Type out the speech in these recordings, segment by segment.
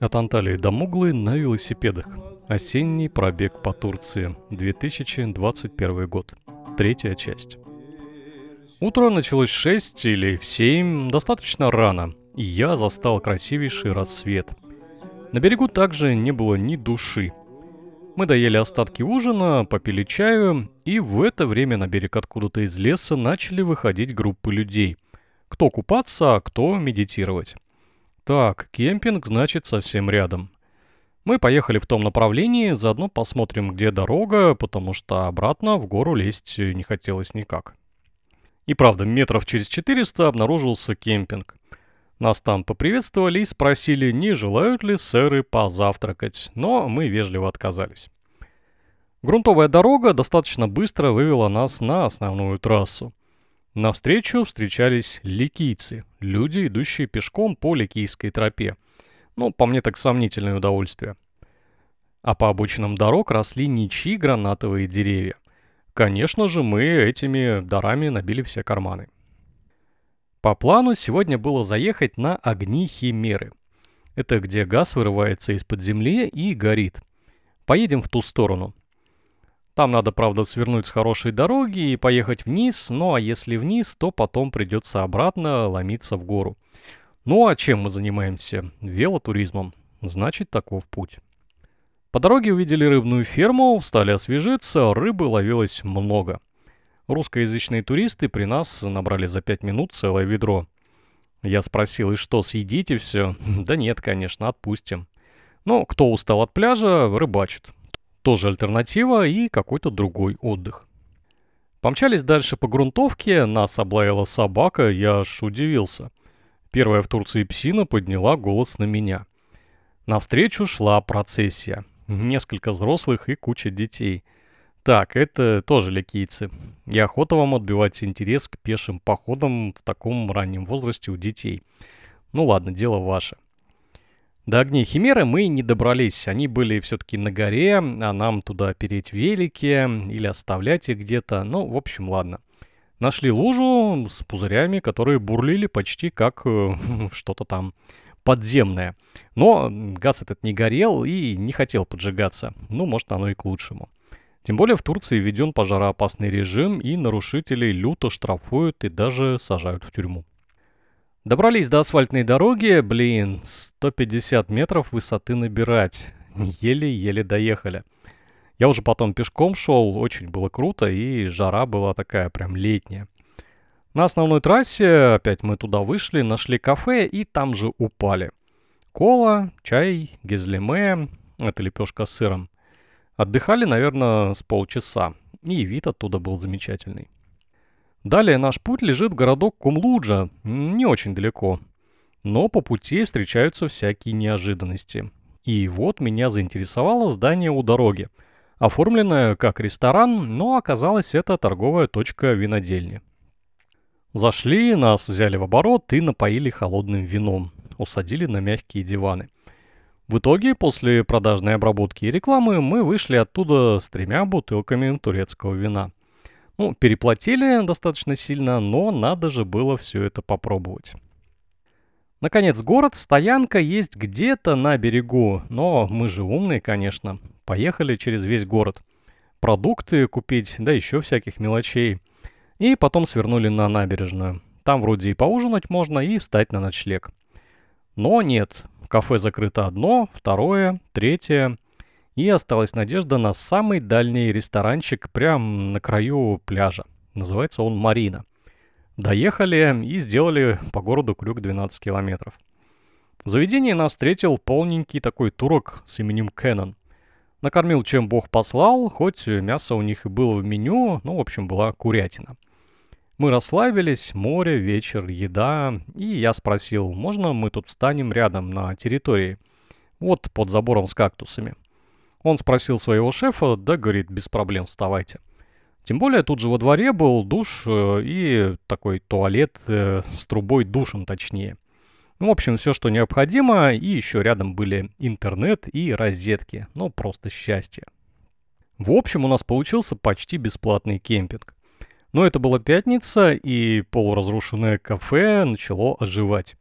От Анталии до Муглы на велосипедах. Осенний пробег по Турции. 2021 год. Третья часть. Утро началось в 6 или в 7, достаточно рано, и я застал красивейший рассвет. На берегу также не было ни души. Мы доели остатки ужина, попили чаю, и в это время на берег откуда-то из леса начали выходить группы людей. Кто купаться, а кто медитировать. Так, кемпинг значит совсем рядом. Мы поехали в том направлении, заодно посмотрим, где дорога, потому что обратно в гору лезть не хотелось никак. И правда, метров через 400 обнаружился кемпинг. Нас там поприветствовали и спросили, не желают ли сэры позавтракать, но мы вежливо отказались. Грунтовая дорога достаточно быстро вывела нас на основную трассу. Навстречу встречались ликийцы, люди, идущие пешком по ликийской тропе. Ну, по мне так сомнительное удовольствие. А по обочинам дорог росли ничьи гранатовые деревья. Конечно же, мы этими дарами набили все карманы. По плану сегодня было заехать на огни Химеры. Это где газ вырывается из-под земли и горит. Поедем в ту сторону. Там надо, правда, свернуть с хорошей дороги и поехать вниз, ну а если вниз, то потом придется обратно ломиться в гору. Ну а чем мы занимаемся? Велотуризмом. Значит, таков путь. По дороге увидели рыбную ферму, стали освежиться, рыбы ловилось много. Русскоязычные туристы при нас набрали за пять минут целое ведро. Я спросил, и что, съедите все? Да нет, конечно, отпустим. Но кто устал от пляжа, рыбачит. Тоже альтернатива и какой-то другой отдых. Помчались дальше по грунтовке, нас облаяла собака, я аж удивился. Первая в Турции псина подняла голос на меня. Навстречу шла процессия. Несколько взрослых и куча детей. Так, это тоже ликийцы. И охота вам отбивать интерес к пешим походам в таком раннем возрасте у детей. Ну ладно, дело ваше. До огней Химеры мы не добрались. Они были все-таки на горе, а нам туда переть велики или оставлять их где-то. Ну, в общем, ладно. Нашли лужу с пузырями, которые бурлили почти как э, что-то там подземное. Но газ этот не горел и не хотел поджигаться. Ну, может, оно и к лучшему. Тем более в Турции введен пожароопасный режим, и нарушителей люто штрафуют и даже сажают в тюрьму. Добрались до асфальтной дороги, блин, 150 метров высоты набирать. Еле-еле доехали. Я уже потом пешком шел, очень было круто, и жара была такая прям летняя. На основной трассе опять мы туда вышли, нашли кафе и там же упали. Кола, чай, гизлеме, это лепешка с сыром. Отдыхали, наверное, с полчаса, и вид оттуда был замечательный. Далее наш путь лежит в городок Кумлуджа, не очень далеко. Но по пути встречаются всякие неожиданности. И вот меня заинтересовало здание у дороги. Оформленное как ресторан, но оказалось это торговая точка винодельни. Зашли, нас взяли в оборот и напоили холодным вином. Усадили на мягкие диваны. В итоге, после продажной обработки и рекламы, мы вышли оттуда с тремя бутылками турецкого вина – ну, переплатили достаточно сильно, но надо же было все это попробовать. Наконец, город, стоянка есть где-то на берегу, но мы же умные, конечно. Поехали через весь город. Продукты купить, да еще всяких мелочей. И потом свернули на набережную. Там вроде и поужинать можно, и встать на ночлег. Но нет, кафе закрыто одно, второе, третье. И осталась надежда на самый дальний ресторанчик прямо на краю пляжа. Называется он «Марина». Доехали и сделали по городу крюк 12 километров. В заведении нас встретил полненький такой турок с именем Кеннон. Накормил, чем бог послал, хоть мясо у них и было в меню, ну, в общем, была курятина. Мы расслабились, море, вечер, еда, и я спросил, можно мы тут встанем рядом на территории, вот под забором с кактусами. Он спросил своего шефа, да, говорит, без проблем, вставайте. Тем более тут же во дворе был душ э, и такой туалет э, с трубой душем точнее. Ну, в общем, все, что необходимо, и еще рядом были интернет и розетки. Ну, просто счастье. В общем, у нас получился почти бесплатный кемпинг. Но это была пятница, и полуразрушенное кафе начало оживать.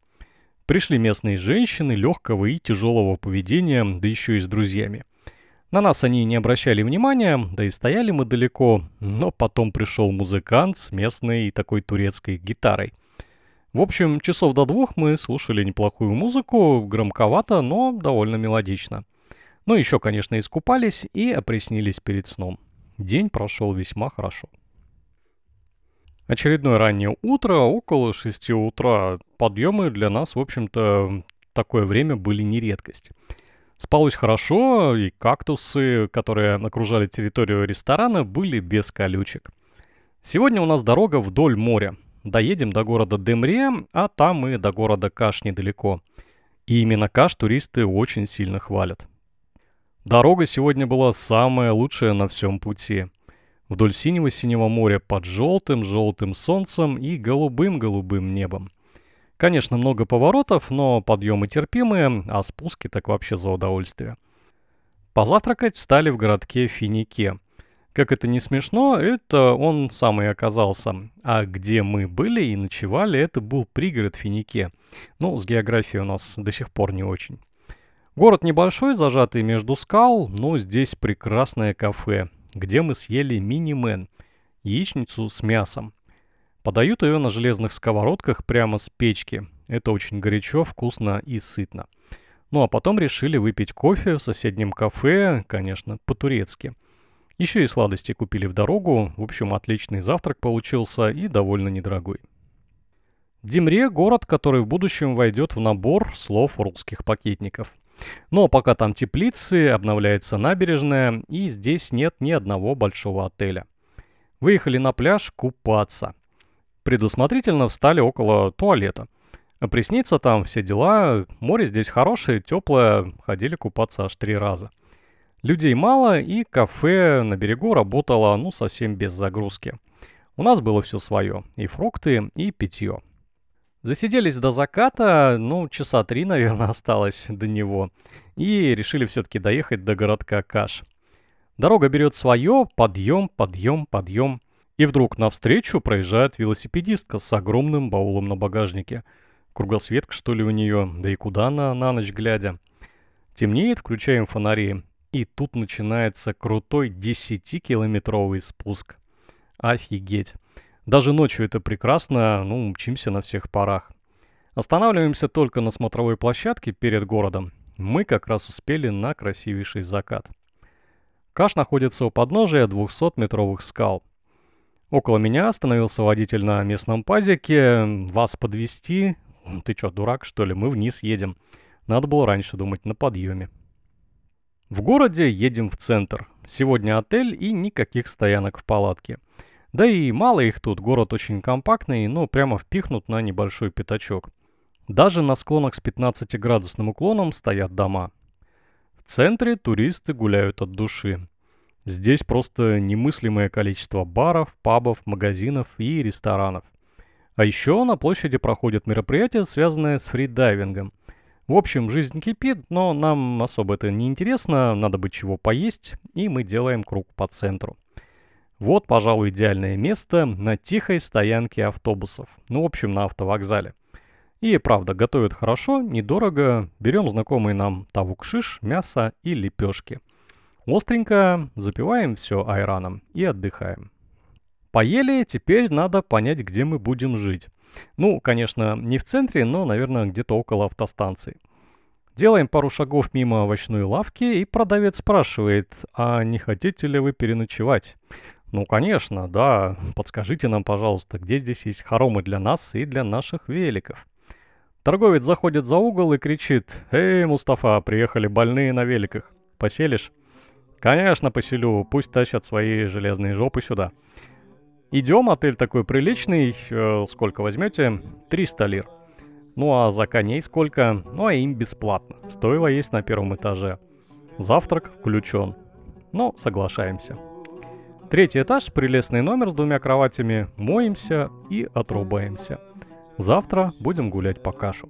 Пришли местные женщины легкого и тяжелого поведения, да еще и с друзьями. На нас они не обращали внимания, да и стояли мы далеко, но потом пришел музыкант с местной такой турецкой гитарой. В общем, часов до двух мы слушали неплохую музыку, громковато, но довольно мелодично. Ну, еще, конечно, искупались и опреснились перед сном. День прошел весьма хорошо. Очередное раннее утро, около 6 утра. Подъемы для нас, в общем-то, такое время были не редкость. Спалось хорошо, и кактусы, которые окружали территорию ресторана, были без колючек. Сегодня у нас дорога вдоль моря. Доедем до города Демре, а там и до города Каш недалеко. И именно Каш туристы очень сильно хвалят. Дорога сегодня была самая лучшая на всем пути. Вдоль синего-синего моря под желтым-желтым солнцем и голубым-голубым небом. Конечно, много поворотов, но подъемы терпимые, а спуски так вообще за удовольствие. Позавтракать встали в городке Финике. Как это не смешно, это он сам и оказался. А где мы были и ночевали, это был пригород Финике. Ну, с географией у нас до сих пор не очень. Город небольшой, зажатый между скал, но здесь прекрасное кафе, где мы съели мини-мен, яичницу с мясом. Подают ее на железных сковородках прямо с печки. Это очень горячо, вкусно и сытно. Ну а потом решили выпить кофе в соседнем кафе, конечно, по-турецки. Еще и сладости купили в дорогу. В общем, отличный завтрак получился и довольно недорогой. Димре – город, который в будущем войдет в набор слов русских пакетников. Но пока там теплицы, обновляется набережная, и здесь нет ни одного большого отеля. Выехали на пляж купаться – предусмотрительно встали около туалета. Приснится там, все дела, море здесь хорошее, теплое, ходили купаться аж три раза. Людей мало, и кафе на берегу работало, ну, совсем без загрузки. У нас было все свое, и фрукты, и питье. Засиделись до заката, ну, часа три, наверное, осталось до него, и решили все-таки доехать до городка Каш. Дорога берет свое, подъем, подъем, подъем. И вдруг навстречу проезжает велосипедистка с огромным баулом на багажнике. Кругосветка, что ли, у нее, да и куда она на ночь глядя. Темнеет, включаем фонари, и тут начинается крутой 10-километровый спуск. Офигеть. Даже ночью это прекрасно, ну, мчимся на всех парах. Останавливаемся только на смотровой площадке перед городом. Мы как раз успели на красивейший закат. Каш находится у подножия 200-метровых скал – Около меня остановился водитель на местном пазике. Вас подвести? Ты чё, дурак, что ли? Мы вниз едем. Надо было раньше думать, на подъеме. В городе едем в центр. Сегодня отель и никаких стоянок в палатке. Да и мало их тут, город очень компактный, но прямо впихнут на небольшой пятачок. Даже на склонах с 15-градусным уклоном стоят дома. В центре туристы гуляют от души. Здесь просто немыслимое количество баров, пабов, магазинов и ресторанов. А еще на площади проходят мероприятия, связанные с фридайвингом. В общем, жизнь кипит, но нам особо это не интересно, надо бы чего поесть, и мы делаем круг по центру. Вот, пожалуй, идеальное место на тихой стоянке автобусов. Ну, в общем, на автовокзале. И правда, готовят хорошо, недорого. Берем знакомый нам тавукшиш, мясо и лепешки. Остренько запиваем все айраном и отдыхаем. Поели, теперь надо понять, где мы будем жить. Ну, конечно, не в центре, но, наверное, где-то около автостанции. Делаем пару шагов мимо овощной лавки, и продавец спрашивает, а не хотите ли вы переночевать? Ну, конечно, да. Подскажите нам, пожалуйста, где здесь есть хоромы для нас и для наших великов. Торговец заходит за угол и кричит, «Эй, Мустафа, приехали больные на великах. Поселишь?» Конечно, поселю. Пусть тащат свои железные жопы сюда. Идем, отель такой приличный. Э, сколько возьмете? 300 лир. Ну а за коней сколько? Ну а им бесплатно. Стоило есть на первом этаже. Завтрак включен. Но соглашаемся. Третий этаж, прелестный номер с двумя кроватями. Моемся и отрубаемся. Завтра будем гулять по кашу.